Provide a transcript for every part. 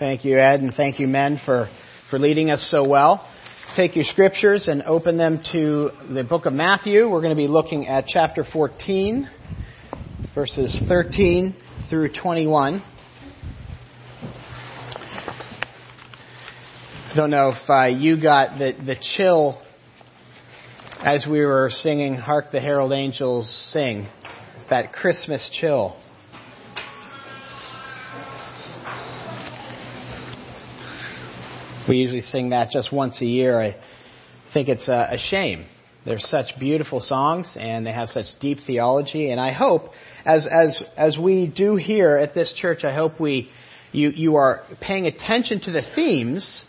Thank you, Ed, and thank you, men, for, for leading us so well. Take your scriptures and open them to the book of Matthew. We're going to be looking at chapter 14, verses 13 through 21. I don't know if uh, you got the, the chill as we were singing Hark the Herald Angels Sing, that Christmas chill. We usually sing that just once a year. I think it's a, a shame. They're such beautiful songs and they have such deep theology. And I hope, as, as, as we do here at this church, I hope we, you, you are paying attention to the themes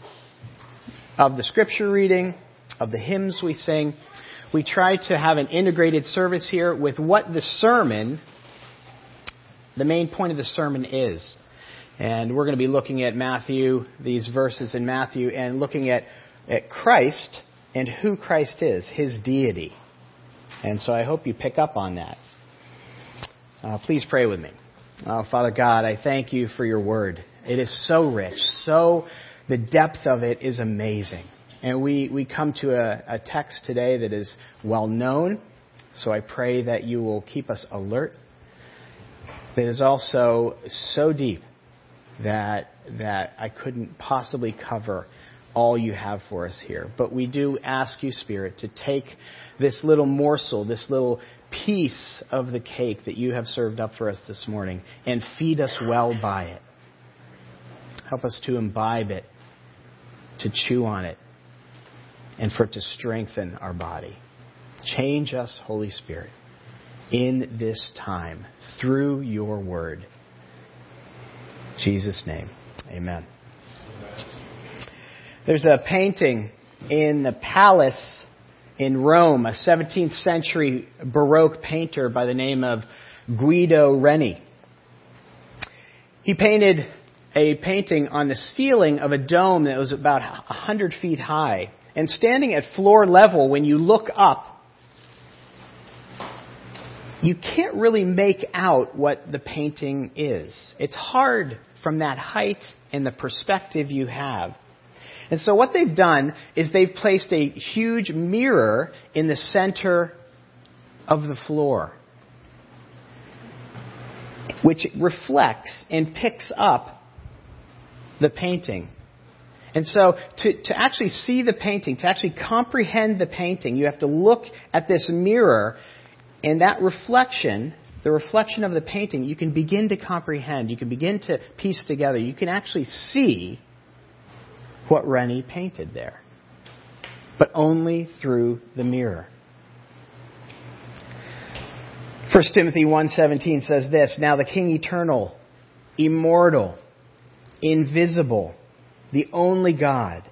of the scripture reading, of the hymns we sing. We try to have an integrated service here with what the sermon, the main point of the sermon is. And we're going to be looking at Matthew, these verses in Matthew, and looking at, at Christ and who Christ is, his deity. And so I hope you pick up on that. Uh, please pray with me. Uh, Father God, I thank you for your word. It is so rich, so the depth of it is amazing. And we, we come to a, a text today that is well known, so I pray that you will keep us alert. That is also so deep that that I couldn't possibly cover all you have for us here. But we do ask you, Spirit, to take this little morsel, this little piece of the cake that you have served up for us this morning, and feed us well by it. Help us to imbibe it, to chew on it, and for it to strengthen our body. Change us, Holy Spirit, in this time through your word. Jesus' name, amen. There's a painting in the palace in Rome, a 17th century Baroque painter by the name of Guido Reni. He painted a painting on the ceiling of a dome that was about 100 feet high. And standing at floor level, when you look up, you can't really make out what the painting is. It's hard from that height and the perspective you have. And so what they've done is they've placed a huge mirror in the center of the floor, which reflects and picks up the painting. And so to, to actually see the painting, to actually comprehend the painting, you have to look at this mirror and that reflection, the reflection of the painting, you can begin to comprehend. You can begin to piece together. You can actually see what Reni painted there. But only through the mirror. 1 Timothy 1:17 says this, "Now the King eternal, immortal, invisible, the only God,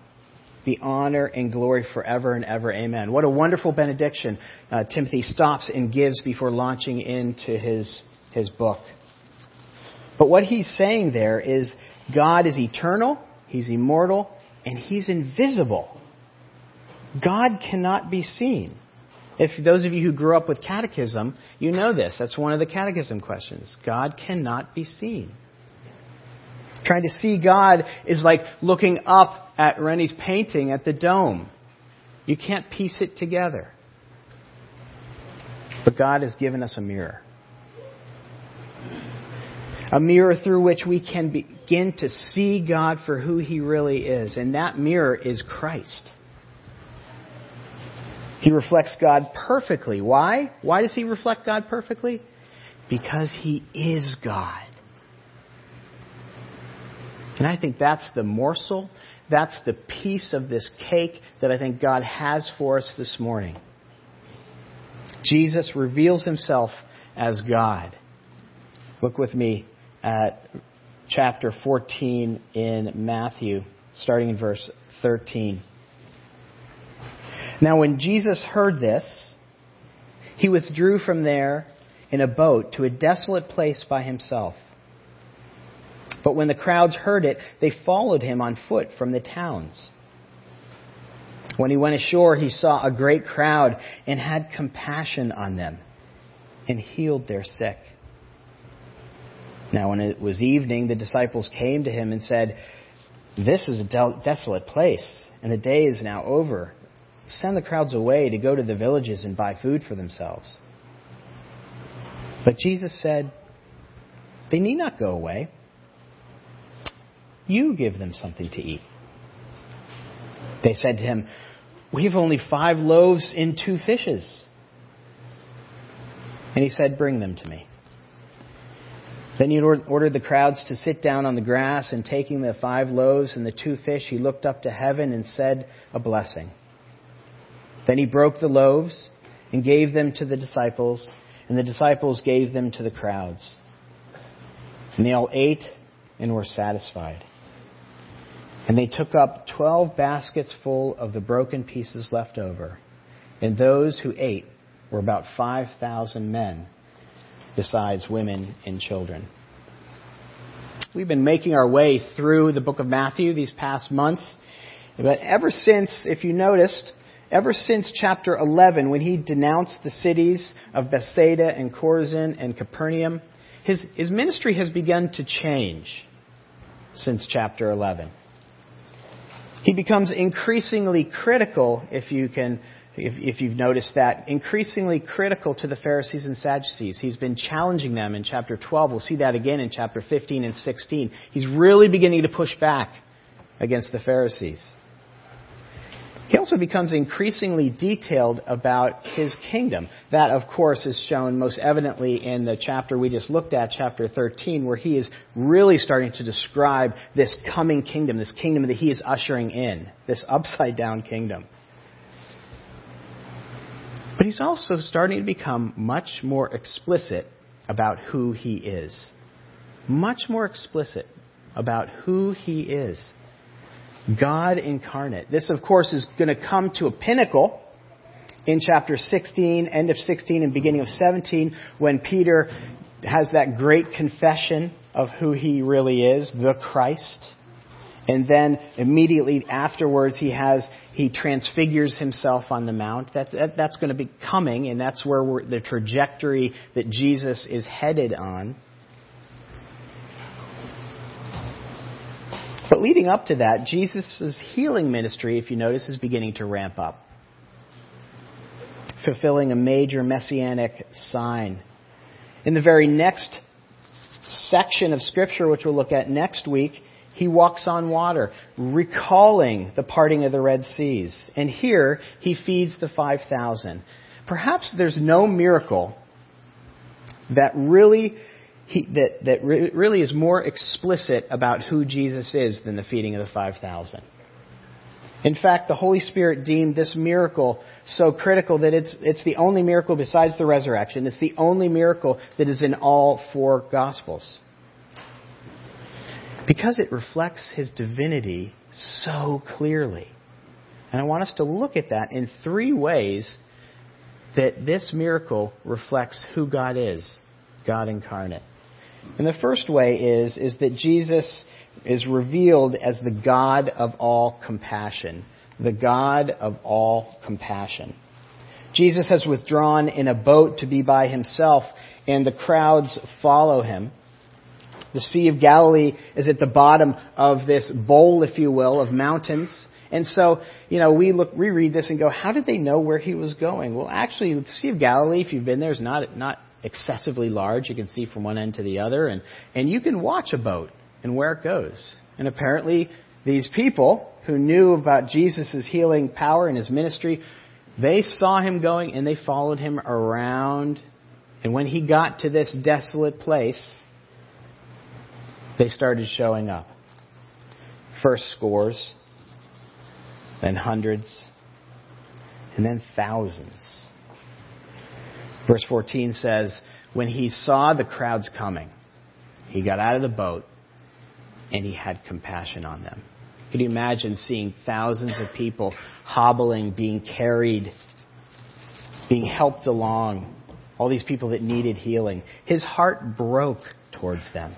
the honor and glory forever and ever. Amen. What a wonderful benediction uh, Timothy stops and gives before launching into his, his book. But what he's saying there is God is eternal, he's immortal, and he's invisible. God cannot be seen. If those of you who grew up with catechism, you know this. That's one of the catechism questions. God cannot be seen. Trying to see God is like looking up at Reni's painting at the dome. You can't piece it together. But God has given us a mirror. A mirror through which we can begin to see God for who He really is. And that mirror is Christ. He reflects God perfectly. Why? Why does He reflect God perfectly? Because He is God. And I think that's the morsel, that's the piece of this cake that I think God has for us this morning. Jesus reveals himself as God. Look with me at chapter 14 in Matthew, starting in verse 13. Now, when Jesus heard this, he withdrew from there in a boat to a desolate place by himself. But when the crowds heard it, they followed him on foot from the towns. When he went ashore, he saw a great crowd and had compassion on them and healed their sick. Now, when it was evening, the disciples came to him and said, This is a desolate place, and the day is now over. Send the crowds away to go to the villages and buy food for themselves. But Jesus said, They need not go away. You give them something to eat. They said to him, We have only five loaves and two fishes. And he said, Bring them to me. Then he ordered the crowds to sit down on the grass, and taking the five loaves and the two fish, he looked up to heaven and said a blessing. Then he broke the loaves and gave them to the disciples, and the disciples gave them to the crowds. And they all ate and were satisfied. And they took up twelve baskets full of the broken pieces left over. And those who ate were about 5,000 men, besides women and children. We've been making our way through the book of Matthew these past months. But ever since, if you noticed, ever since chapter 11, when he denounced the cities of Bethsaida and Chorazin and Capernaum, his, his ministry has begun to change since chapter 11. He becomes increasingly critical, if you can, if, if, you've noticed that, increasingly critical to the Pharisees and Sadducees. He's been challenging them in chapter 12. We'll see that again in chapter 15 and 16. He's really beginning to push back against the Pharisees. He also becomes increasingly detailed about his kingdom. That, of course, is shown most evidently in the chapter we just looked at, chapter 13, where he is really starting to describe this coming kingdom, this kingdom that he is ushering in, this upside down kingdom. But he's also starting to become much more explicit about who he is. Much more explicit about who he is. God incarnate. This, of course, is going to come to a pinnacle in chapter 16, end of 16 and beginning of 17, when Peter has that great confession of who he really is, the Christ. And then immediately afterwards, he has he transfigures himself on the mount. That, that that's going to be coming, and that's where the trajectory that Jesus is headed on. But leading up to that, Jesus' healing ministry, if you notice, is beginning to ramp up, fulfilling a major messianic sign. In the very next section of Scripture, which we'll look at next week, he walks on water, recalling the parting of the Red Seas. And here, he feeds the 5,000. Perhaps there's no miracle that really he, that, that re- really is more explicit about who Jesus is than the feeding of the 5,000. In fact, the Holy Spirit deemed this miracle so critical that it's, it's the only miracle besides the resurrection. It's the only miracle that is in all four Gospels. Because it reflects his divinity so clearly. And I want us to look at that in three ways that this miracle reflects who God is God incarnate. And the first way is, is that Jesus is revealed as the God of all compassion. The God of all compassion. Jesus has withdrawn in a boat to be by himself, and the crowds follow him. The Sea of Galilee is at the bottom of this bowl, if you will, of mountains. And so, you know, we look, we read this and go, how did they know where he was going? Well, actually, the Sea of Galilee, if you've been there, is not, not excessively large. You can see from one end to the other, and, and you can watch a boat and where it goes. And apparently, these people who knew about Jesus' healing power and his ministry, they saw him going and they followed him around. And when he got to this desolate place, they started showing up. First scores, then hundreds, and then thousands. Verse 14 says, When he saw the crowds coming, he got out of the boat and he had compassion on them. Can you imagine seeing thousands of people hobbling, being carried, being helped along? All these people that needed healing. His heart broke towards them.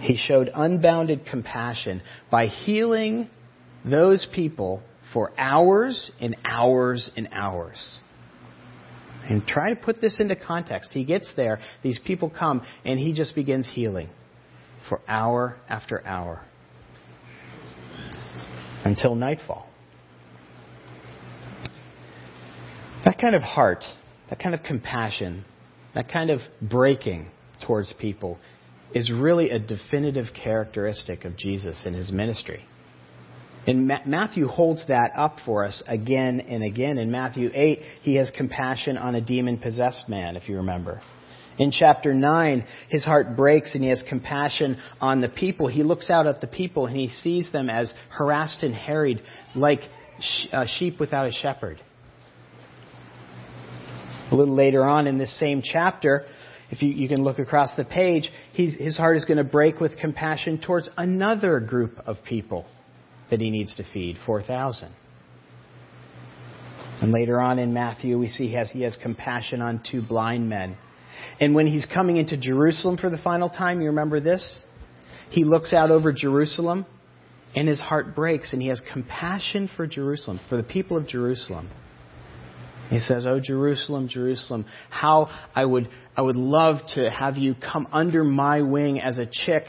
He showed unbounded compassion by healing those people for hours and hours and hours. And try to put this into context. He gets there, these people come, and he just begins healing for hour after hour. until nightfall. That kind of heart, that kind of compassion, that kind of breaking towards people is really a definitive characteristic of Jesus in his ministry. And Matthew holds that up for us again and again. In Matthew 8, he has compassion on a demon possessed man, if you remember. In chapter 9, his heart breaks and he has compassion on the people. He looks out at the people and he sees them as harassed and harried like uh, sheep without a shepherd. A little later on in this same chapter, if you, you can look across the page, his heart is going to break with compassion towards another group of people that he needs to feed 4,000. And later on in Matthew, we see he has, he has compassion on two blind men. And when he's coming into Jerusalem for the final time, you remember this? He looks out over Jerusalem and his heart breaks and he has compassion for Jerusalem, for the people of Jerusalem. He says, Oh, Jerusalem, Jerusalem, how I would, I would love to have you come under my wing as a chick.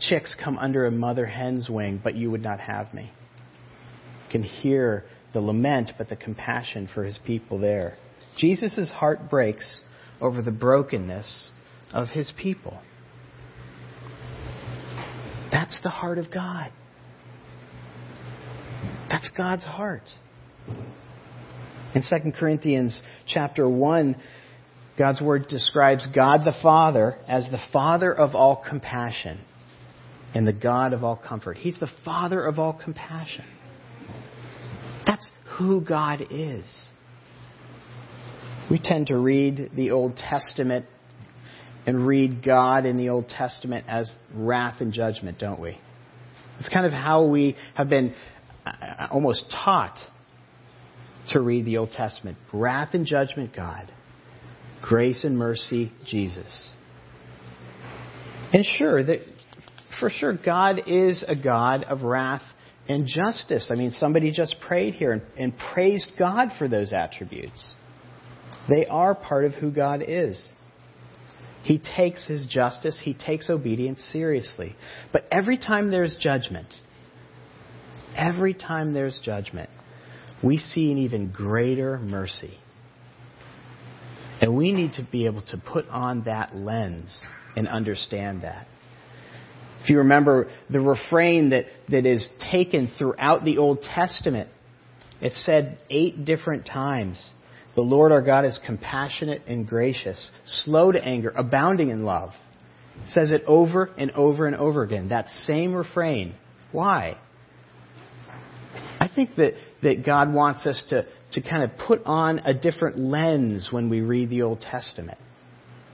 Chicks come under a mother hen's wing, but you would not have me. You can hear the lament, but the compassion for his people there. Jesus' heart breaks over the brokenness of his people. That's the heart of God. That's God's heart. In 2 Corinthians chapter 1, God's word describes God the Father as the Father of all compassion and the God of all comfort. He's the Father of all compassion. That's who God is. We tend to read the Old Testament and read God in the Old Testament as wrath and judgment, don't we? It's kind of how we have been uh, almost taught to read the Old Testament. Wrath and judgment, God. Grace and mercy, Jesus. And sure, for sure, God is a God of wrath and justice. I mean, somebody just prayed here and, and praised God for those attributes. They are part of who God is. He takes his justice, he takes obedience seriously. But every time there's judgment, every time there's judgment, we see an even greater mercy. And we need to be able to put on that lens and understand that. If you remember the refrain that, that is taken throughout the Old Testament, it's said eight different times. The Lord our God is compassionate and gracious, slow to anger, abounding in love. It says it over and over and over again. That same refrain. Why? I think that, that God wants us to, to kind of put on a different lens when we read the Old Testament.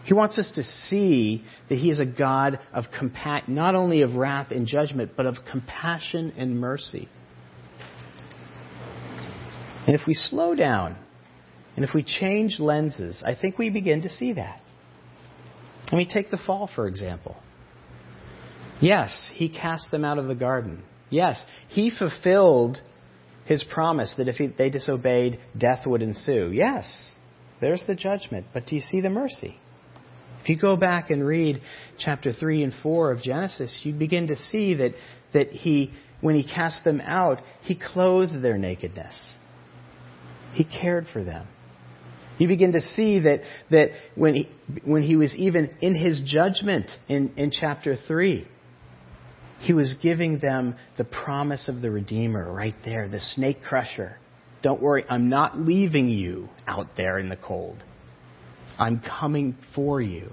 He wants us to see that He is a God of compa- not only of wrath and judgment, but of compassion and mercy. And if we slow down and if we change lenses, I think we begin to see that. Let me take the fall, for example. Yes, He cast them out of the garden. Yes, He fulfilled his promise that if they disobeyed, death would ensue. Yes, there's the judgment, but do you see the mercy? If you go back and read chapter 3 and 4 of Genesis, you begin to see that, that he, when he cast them out, he clothed their nakedness. He cared for them. You begin to see that, that when, he, when he was even in his judgment in, in chapter 3, he was giving them the promise of the Redeemer right there, the snake crusher. Don't worry, I'm not leaving you out there in the cold. I'm coming for you.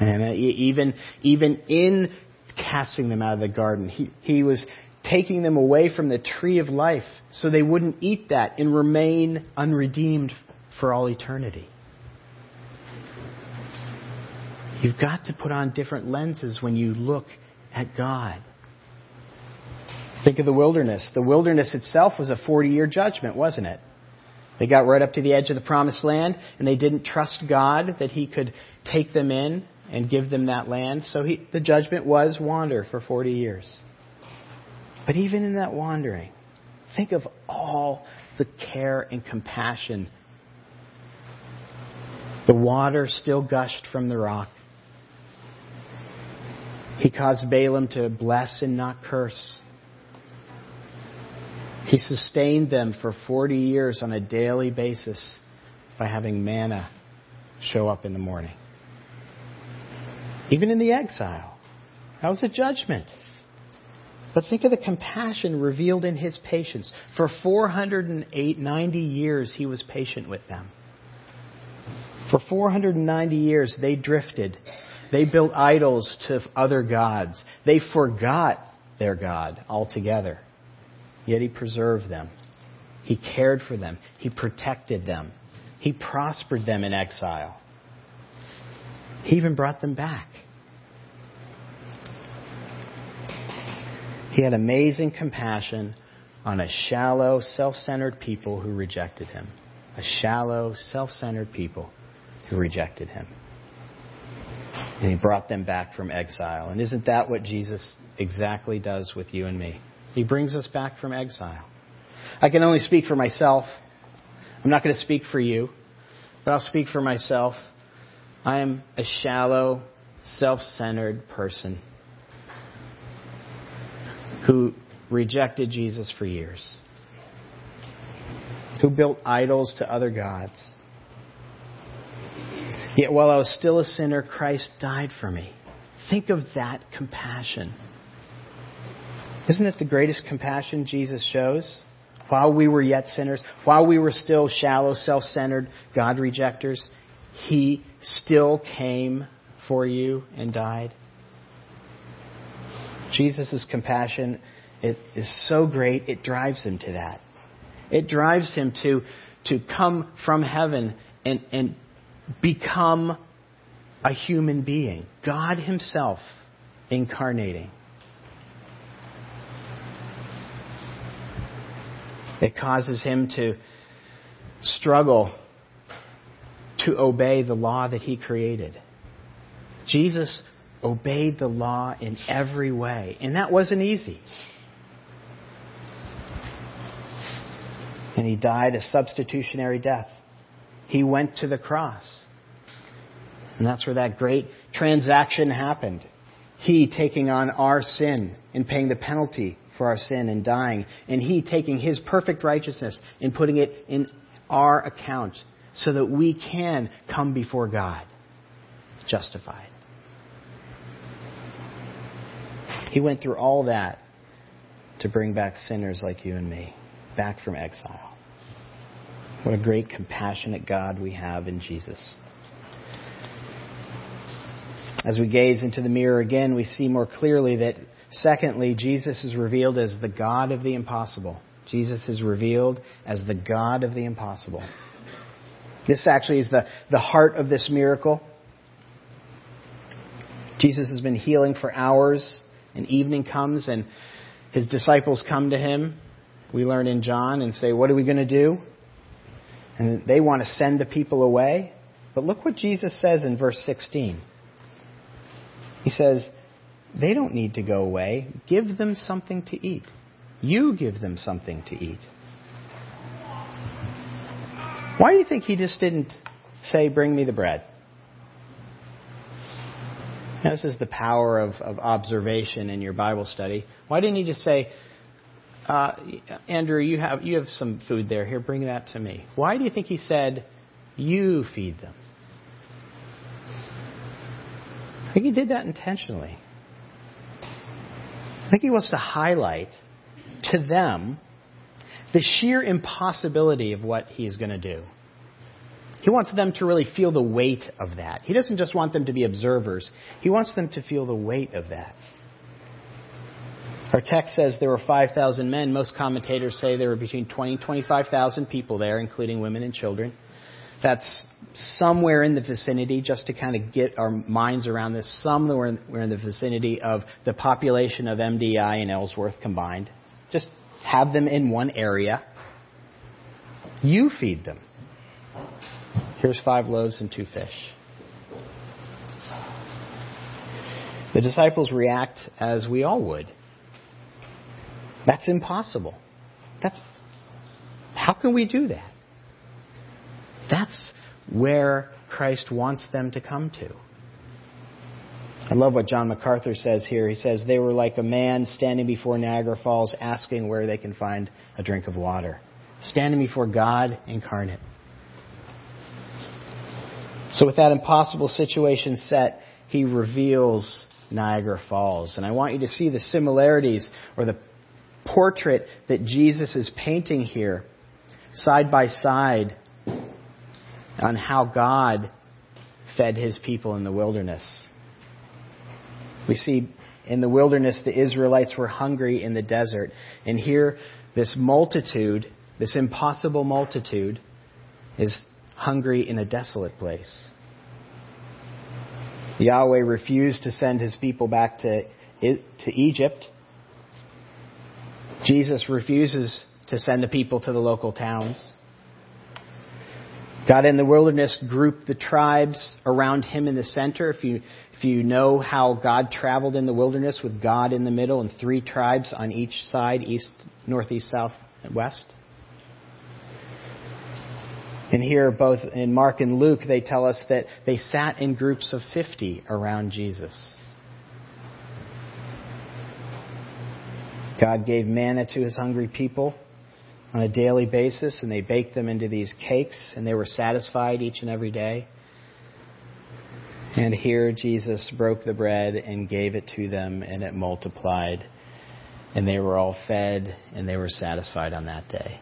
And uh, even, even in casting them out of the garden, he, he was taking them away from the tree of life so they wouldn't eat that and remain unredeemed for all eternity. You've got to put on different lenses when you look at God. Think of the wilderness. The wilderness itself was a 40 year judgment, wasn't it? They got right up to the edge of the promised land and they didn't trust God that He could take them in and give them that land. So he, the judgment was wander for 40 years. But even in that wandering, think of all the care and compassion. The water still gushed from the rock. He caused Balaam to bless and not curse. He sustained them for 40 years on a daily basis by having manna show up in the morning. Even in the exile, that was a judgment. But think of the compassion revealed in his patience. For 490 years, he was patient with them. For 490 years, they drifted. They built idols to other gods. They forgot their God altogether. Yet he preserved them. He cared for them. He protected them. He prospered them in exile. He even brought them back. He had amazing compassion on a shallow, self centered people who rejected him. A shallow, self centered people who rejected him. And he brought them back from exile. And isn't that what Jesus exactly does with you and me? He brings us back from exile. I can only speak for myself. I'm not going to speak for you, but I'll speak for myself. I am a shallow, self centered person who rejected Jesus for years, who built idols to other gods. Yet while I was still a sinner, Christ died for me. Think of that compassion. Isn't it the greatest compassion Jesus shows? While we were yet sinners, while we were still shallow, self centered God rejectors, He still came for you and died. Jesus' compassion it is so great, it drives him to that. It drives him to, to come from heaven and, and become a human being. God Himself incarnating. It causes him to struggle to obey the law that he created. Jesus obeyed the law in every way. And that wasn't easy. And he died a substitutionary death. He went to the cross. And that's where that great transaction happened. He taking on our sin and paying the penalty for our sin and dying. And He taking His perfect righteousness and putting it in our account so that we can come before God justified. He went through all that to bring back sinners like you and me back from exile. What a great, compassionate God we have in Jesus. As we gaze into the mirror again, we see more clearly that, secondly, Jesus is revealed as the God of the impossible. Jesus is revealed as the God of the impossible. This actually is the, the heart of this miracle. Jesus has been healing for hours and evening comes and his disciples come to him, we learn in John, and say, What are we going to do? And they want to send the people away. But look what Jesus says in verse 16. He says, They don't need to go away. Give them something to eat. You give them something to eat. Why do you think he just didn't say, Bring me the bread? Now, this is the power of, of observation in your Bible study. Why didn't he just say, uh, Andrew, you have, you have some food there. Here, bring that to me. Why do you think he said, You feed them? I think he did that intentionally. I think he wants to highlight to them the sheer impossibility of what he is going to do. He wants them to really feel the weight of that. He doesn't just want them to be observers, he wants them to feel the weight of that. Our text says there were 5,000 men. Most commentators say there were between 20 and 25,000 people there, including women and children. That's somewhere in the vicinity, just to kind of get our minds around this, somewhere in, in the vicinity of the population of MDI and Ellsworth combined. Just have them in one area. You feed them. Here's five loaves and two fish. The disciples react as we all would. That's impossible. That's how can we do that? That's where Christ wants them to come to. I love what John MacArthur says here. He says, They were like a man standing before Niagara Falls asking where they can find a drink of water. Standing before God incarnate. So, with that impossible situation set, he reveals Niagara Falls. And I want you to see the similarities or the portrait that Jesus is painting here, side by side, on how God fed his people in the wilderness. We see in the wilderness the Israelites were hungry in the desert. And here, this multitude, this impossible multitude, is hungry in a desolate place. Yahweh refused to send his people back to, to Egypt. Jesus refuses to send the people to the local towns. God in the wilderness grouped the tribes around him in the center. If you, if you know how God traveled in the wilderness with God in the middle and three tribes on each side, east, northeast, south, and west. And here, both in Mark and Luke, they tell us that they sat in groups of 50 around Jesus. God gave manna to his hungry people on a daily basis, and they baked them into these cakes, and they were satisfied each and every day. And here Jesus broke the bread and gave it to them, and it multiplied. And they were all fed, and they were satisfied on that day.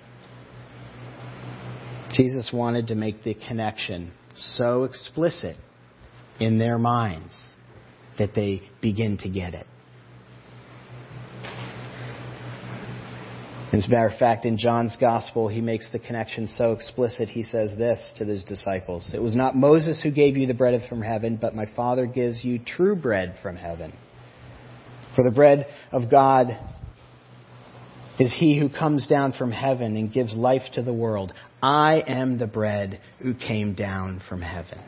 Jesus wanted to make the connection so explicit in their minds that they begin to get it. As a matter of fact, in John's Gospel, he makes the connection so explicit, he says this to his disciples It was not Moses who gave you the bread from heaven, but my Father gives you true bread from heaven. For the bread of God is he who comes down from heaven and gives life to the world. I am the bread who came down from heaven.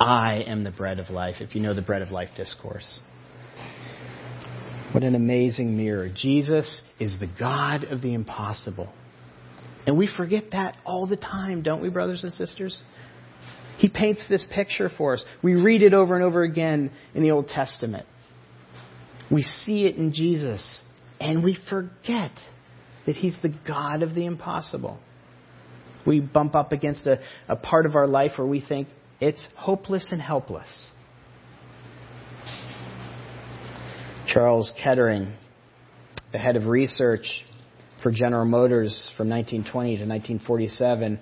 I am the bread of life, if you know the bread of life discourse. What an amazing mirror. Jesus is the God of the impossible. And we forget that all the time, don't we, brothers and sisters? He paints this picture for us. We read it over and over again in the Old Testament. We see it in Jesus, and we forget that He's the God of the impossible. We bump up against a, a part of our life where we think it's hopeless and helpless. Charles Kettering, the head of research for General Motors from 1920 to 1947,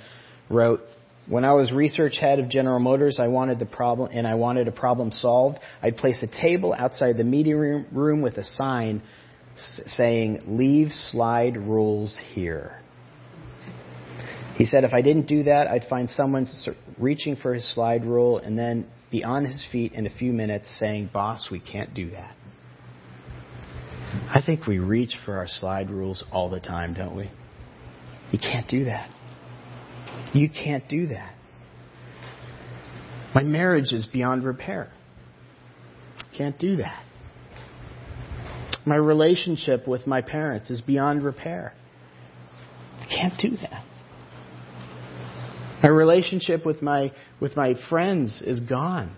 wrote, when I was research head of General Motors, I wanted the problem, and I wanted a problem solved. I'd place a table outside the meeting room, with a sign saying, "Leave slide rules here." He said, if I didn't do that, I'd find someone reaching for his slide rule and then be on his feet in a few minutes saying, "Boss, we can't do that." I think we reach for our slide rules all the time, don't we? You can't do that. You can't do that. My marriage is beyond repair. Can't do that. My relationship with my parents is beyond repair. I can't do that. My relationship with my with my friends is gone.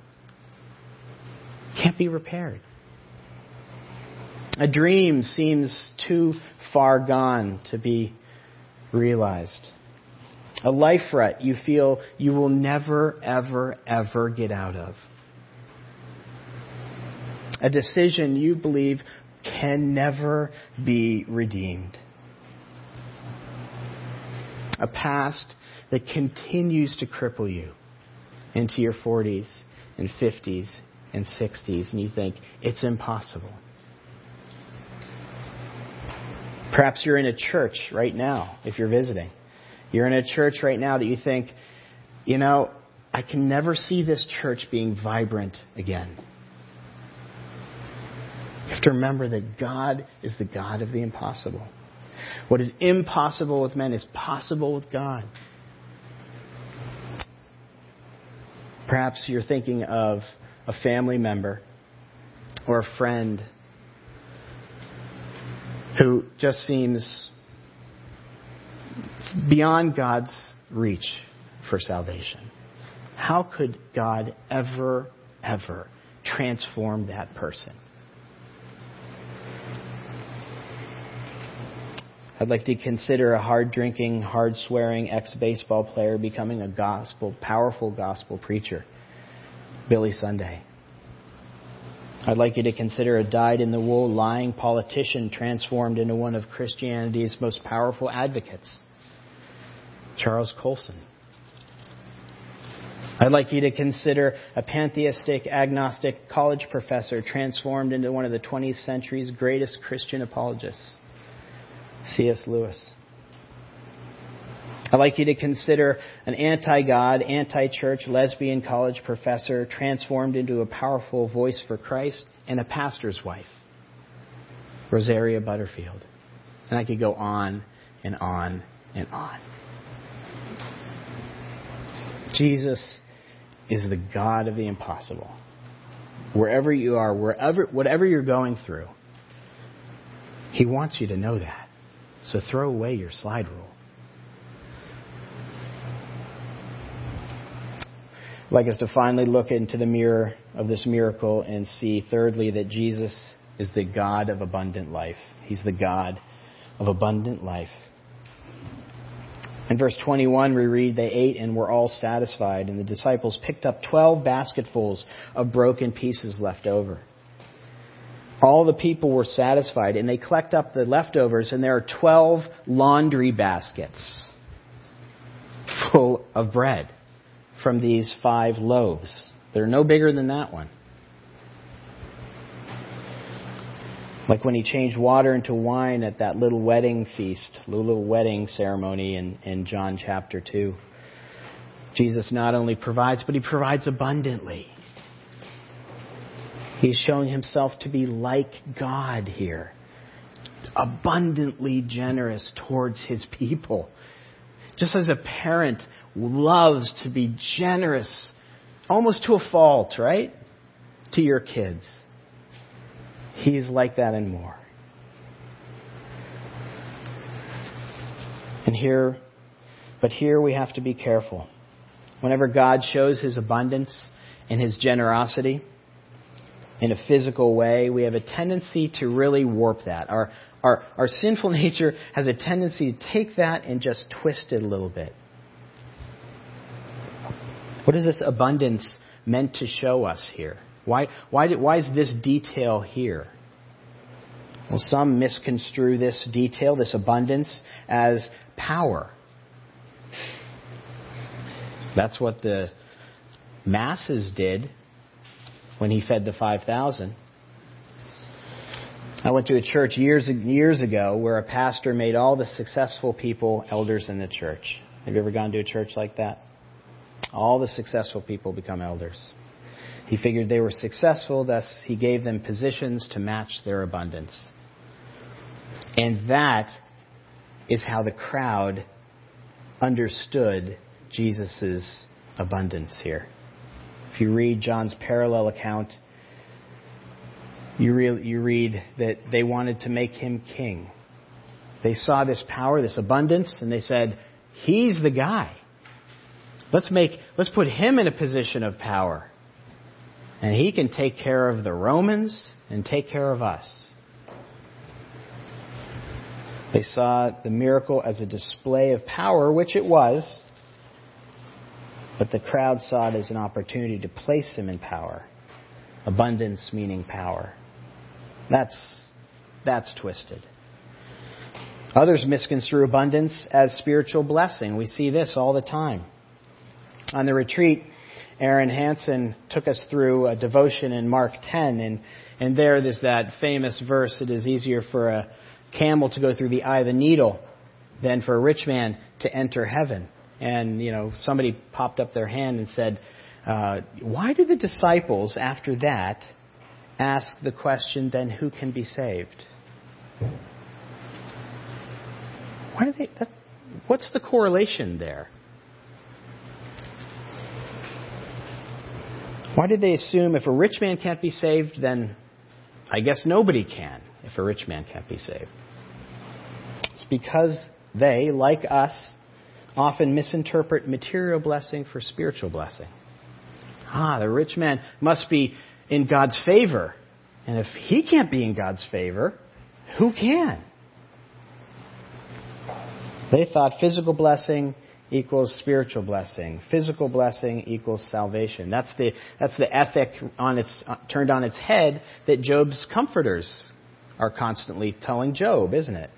Can't be repaired. A dream seems too far gone to be realized. A life rut you feel you will never, ever, ever get out of. A decision you believe can never be redeemed. A past that continues to cripple you into your 40s and 50s and 60s, and you think it's impossible. Perhaps you're in a church right now, if you're visiting. You're in a church right now that you think, you know, I can never see this church being vibrant again. You have to remember that God is the God of the impossible. What is impossible with men is possible with God. Perhaps you're thinking of a family member or a friend who just seems beyond God's reach for salvation. How could God ever, ever transform that person. I'd like to consider a hard drinking, hard swearing ex baseball player becoming a gospel, powerful gospel preacher. Billy Sunday. I'd like you to consider a dyed in the wool, lying politician transformed into one of Christianity's most powerful advocates. Charles Colson. I'd like you to consider a pantheistic, agnostic college professor transformed into one of the 20th century's greatest Christian apologists. C.S. Lewis. I'd like you to consider an anti God, anti church, lesbian college professor transformed into a powerful voice for Christ and a pastor's wife, Rosaria Butterfield. And I could go on and on and on. Jesus is the God of the impossible. Wherever you are, wherever, whatever you're going through, He wants you to know that. So throw away your slide rule. Like us to finally look into the mirror of this miracle and see, thirdly, that Jesus is the God of abundant life. He's the God of abundant life. In verse 21, we read, They ate and were all satisfied, and the disciples picked up 12 basketfuls of broken pieces left over. All the people were satisfied, and they collect up the leftovers, and there are 12 laundry baskets full of bread from these five loaves. They're no bigger than that one. Like when he changed water into wine at that little wedding feast, little wedding ceremony in, in John chapter 2. Jesus not only provides, but he provides abundantly. He's showing himself to be like God here, abundantly generous towards his people. Just as a parent loves to be generous, almost to a fault, right? To your kids. He's like that and more. And here, but here we have to be careful. Whenever God shows his abundance and his generosity, in a physical way, we have a tendency to really warp that. Our, our, our sinful nature has a tendency to take that and just twist it a little bit. What is this abundance meant to show us here? Why, why, did, why is this detail here? Well, some misconstrue this detail, this abundance, as power. That's what the masses did when he fed the 5,000. I went to a church years years ago where a pastor made all the successful people elders in the church. Have you ever gone to a church like that? All the successful people become elders. He figured they were successful, thus he gave them positions to match their abundance. And that is how the crowd understood Jesus' abundance here. If you read John's parallel account, you, re- you read that they wanted to make him king. They saw this power, this abundance, and they said, He's the guy. Let's make, let's put him in a position of power. And he can take care of the Romans and take care of us. They saw the miracle as a display of power, which it was, but the crowd saw it as an opportunity to place him in power. Abundance meaning power. That's, that's twisted. Others misconstrue abundance as spiritual blessing. We see this all the time. On the retreat, Aaron Hanson took us through a devotion in Mark 10, and, and there there's that famous verse, it is easier for a camel to go through the eye of a needle than for a rich man to enter heaven and you know somebody popped up their hand and said, uh, "Why do the disciples after that ask the question, then who can be saved?" Why do they? That, what's the correlation there? Why did they assume if a rich man can't be saved, then I guess nobody can if a rich man can't be saved? It's because they, like us, often misinterpret material blessing for spiritual blessing. Ah, the rich man must be in God's favor. And if he can't be in God's favor, who can? They thought physical blessing equals spiritual blessing. Physical blessing equals salvation. That's the, that's the ethic on its, uh, turned on its head that Job's comforters are constantly telling Job, isn't it?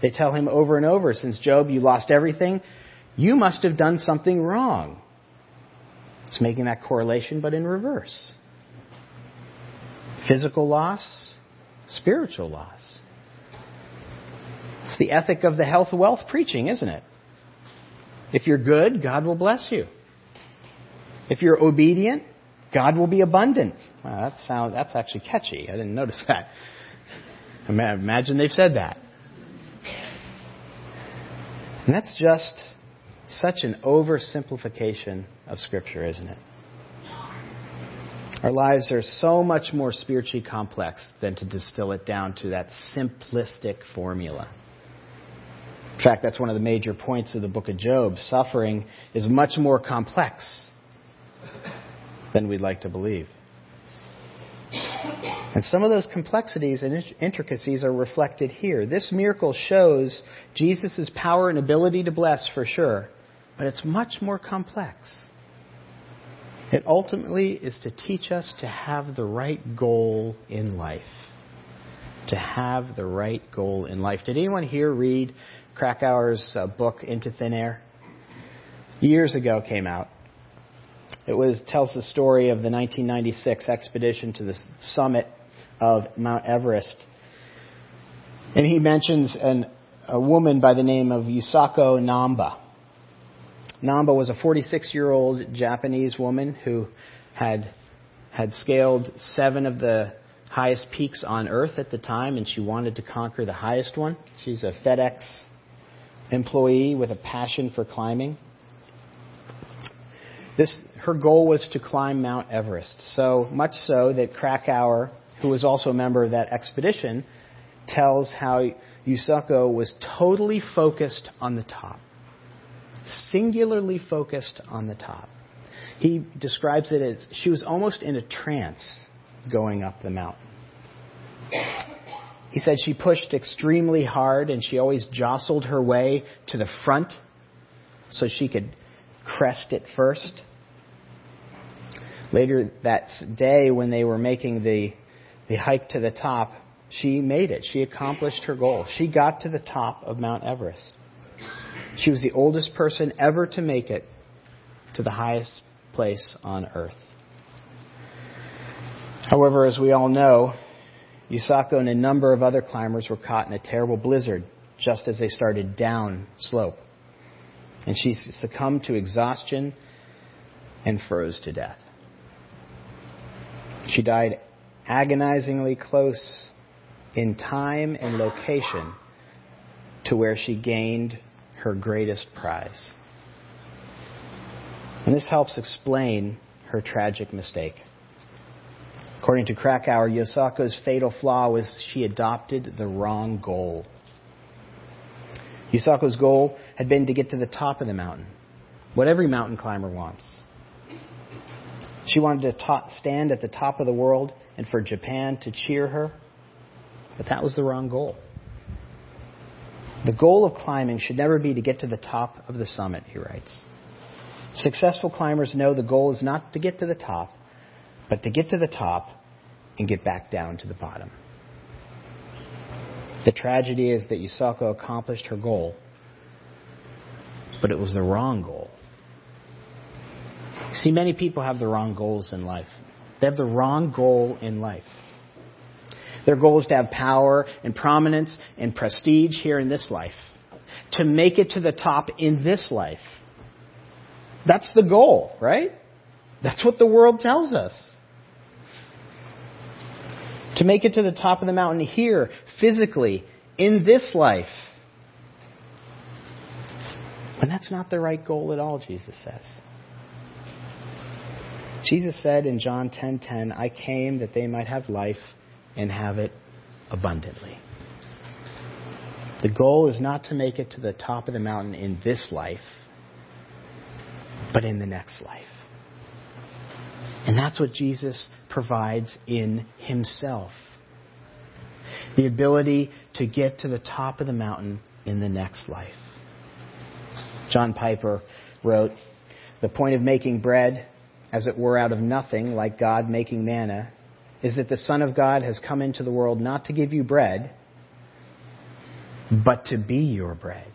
They tell him over and over, since Job, you lost everything, you must have done something wrong. It's making that correlation, but in reverse. Physical loss, spiritual loss. It's the ethic of the health wealth preaching, isn't it? If you're good, God will bless you. If you're obedient, God will be abundant. Well, that sounds, that's actually catchy. I didn't notice that. Imagine they've said that. And that's just such an oversimplification of Scripture, isn't it? Our lives are so much more spiritually complex than to distill it down to that simplistic formula. In fact, that's one of the major points of the book of Job. Suffering is much more complex than we'd like to believe. And some of those complexities and intricacies are reflected here. This miracle shows Jesus' power and ability to bless for sure, but it's much more complex. It ultimately is to teach us to have the right goal in life. To have the right goal in life. Did anyone here read Krakauer's uh, book Into Thin Air? Years ago came out. It was tells the story of the 1996 expedition to the summit of Mount Everest. And he mentions an, a woman by the name of Yusako Namba. Namba was a 46 year old Japanese woman who had, had scaled seven of the highest peaks on earth at the time, and she wanted to conquer the highest one. She's a FedEx employee with a passion for climbing. This, her goal was to climb Mount Everest. So much so that Krakauer, who was also a member of that expedition, tells how Yusako was totally focused on the top. Singularly focused on the top. He describes it as she was almost in a trance going up the mountain. He said she pushed extremely hard and she always jostled her way to the front so she could crest it first. Later that day, when they were making the, the hike to the top, she made it. She accomplished her goal. She got to the top of Mount Everest. She was the oldest person ever to make it to the highest place on earth. However, as we all know, Yusako and a number of other climbers were caught in a terrible blizzard just as they started down slope. And she succumbed to exhaustion and froze to death. She died agonizingly close in time and location to where she gained her greatest prize. And this helps explain her tragic mistake. According to Krakauer, Yusako's fatal flaw was she adopted the wrong goal. Yusako's goal had been to get to the top of the mountain, what every mountain climber wants. She wanted to stand at the top of the world and for Japan to cheer her, but that was the wrong goal. The goal of climbing should never be to get to the top of the summit, he writes. Successful climbers know the goal is not to get to the top, but to get to the top and get back down to the bottom. The tragedy is that Yusako accomplished her goal, but it was the wrong goal. See, many people have the wrong goals in life. They have the wrong goal in life. Their goal is to have power and prominence and prestige here in this life, to make it to the top in this life. That's the goal, right? That's what the world tells us to make it to the top of the mountain here, physically, in this life. And that's not the right goal at all, Jesus says. Jesus said in John 10:10, 10, 10, "I came that they might have life and have it abundantly." The goal is not to make it to the top of the mountain in this life, but in the next life. And that's what Jesus provides in himself. The ability to get to the top of the mountain in the next life. John Piper wrote, The point of making bread, as it were out of nothing, like God making manna, is that the Son of God has come into the world not to give you bread, but to be your bread.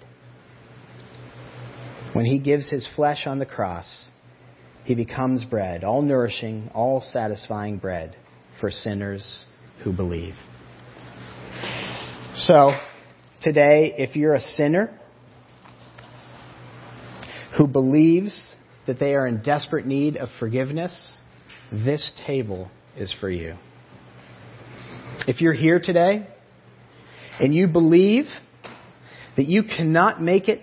When he gives his flesh on the cross, he becomes bread, all nourishing, all satisfying bread for sinners who believe. So, today, if you're a sinner who believes that they are in desperate need of forgiveness, this table is for you. If you're here today and you believe that you cannot make it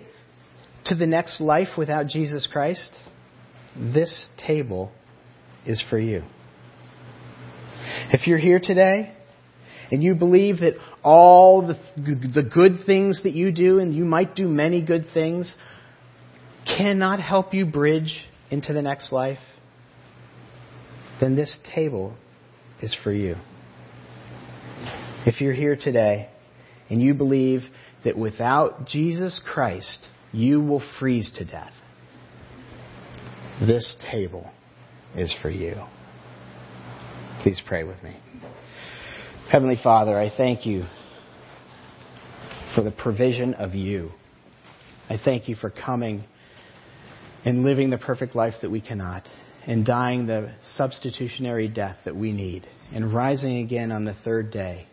to the next life without Jesus Christ, this table is for you. If you're here today and you believe that all the, the good things that you do, and you might do many good things, cannot help you bridge into the next life, then this table is for you. If you're here today and you believe that without Jesus Christ, you will freeze to death, this table is for you. Please pray with me. Heavenly Father, I thank you for the provision of you. I thank you for coming and living the perfect life that we cannot, and dying the substitutionary death that we need, and rising again on the third day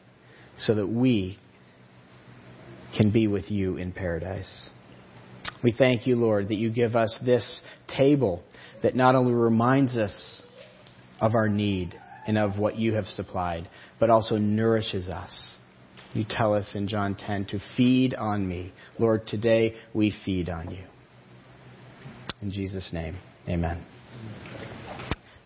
so that we can be with you in paradise. We thank you, Lord, that you give us this table that not only reminds us of our need and of what you have supplied, but also nourishes us. You tell us in John 10 to feed on me. Lord, today we feed on you. In Jesus' name, amen.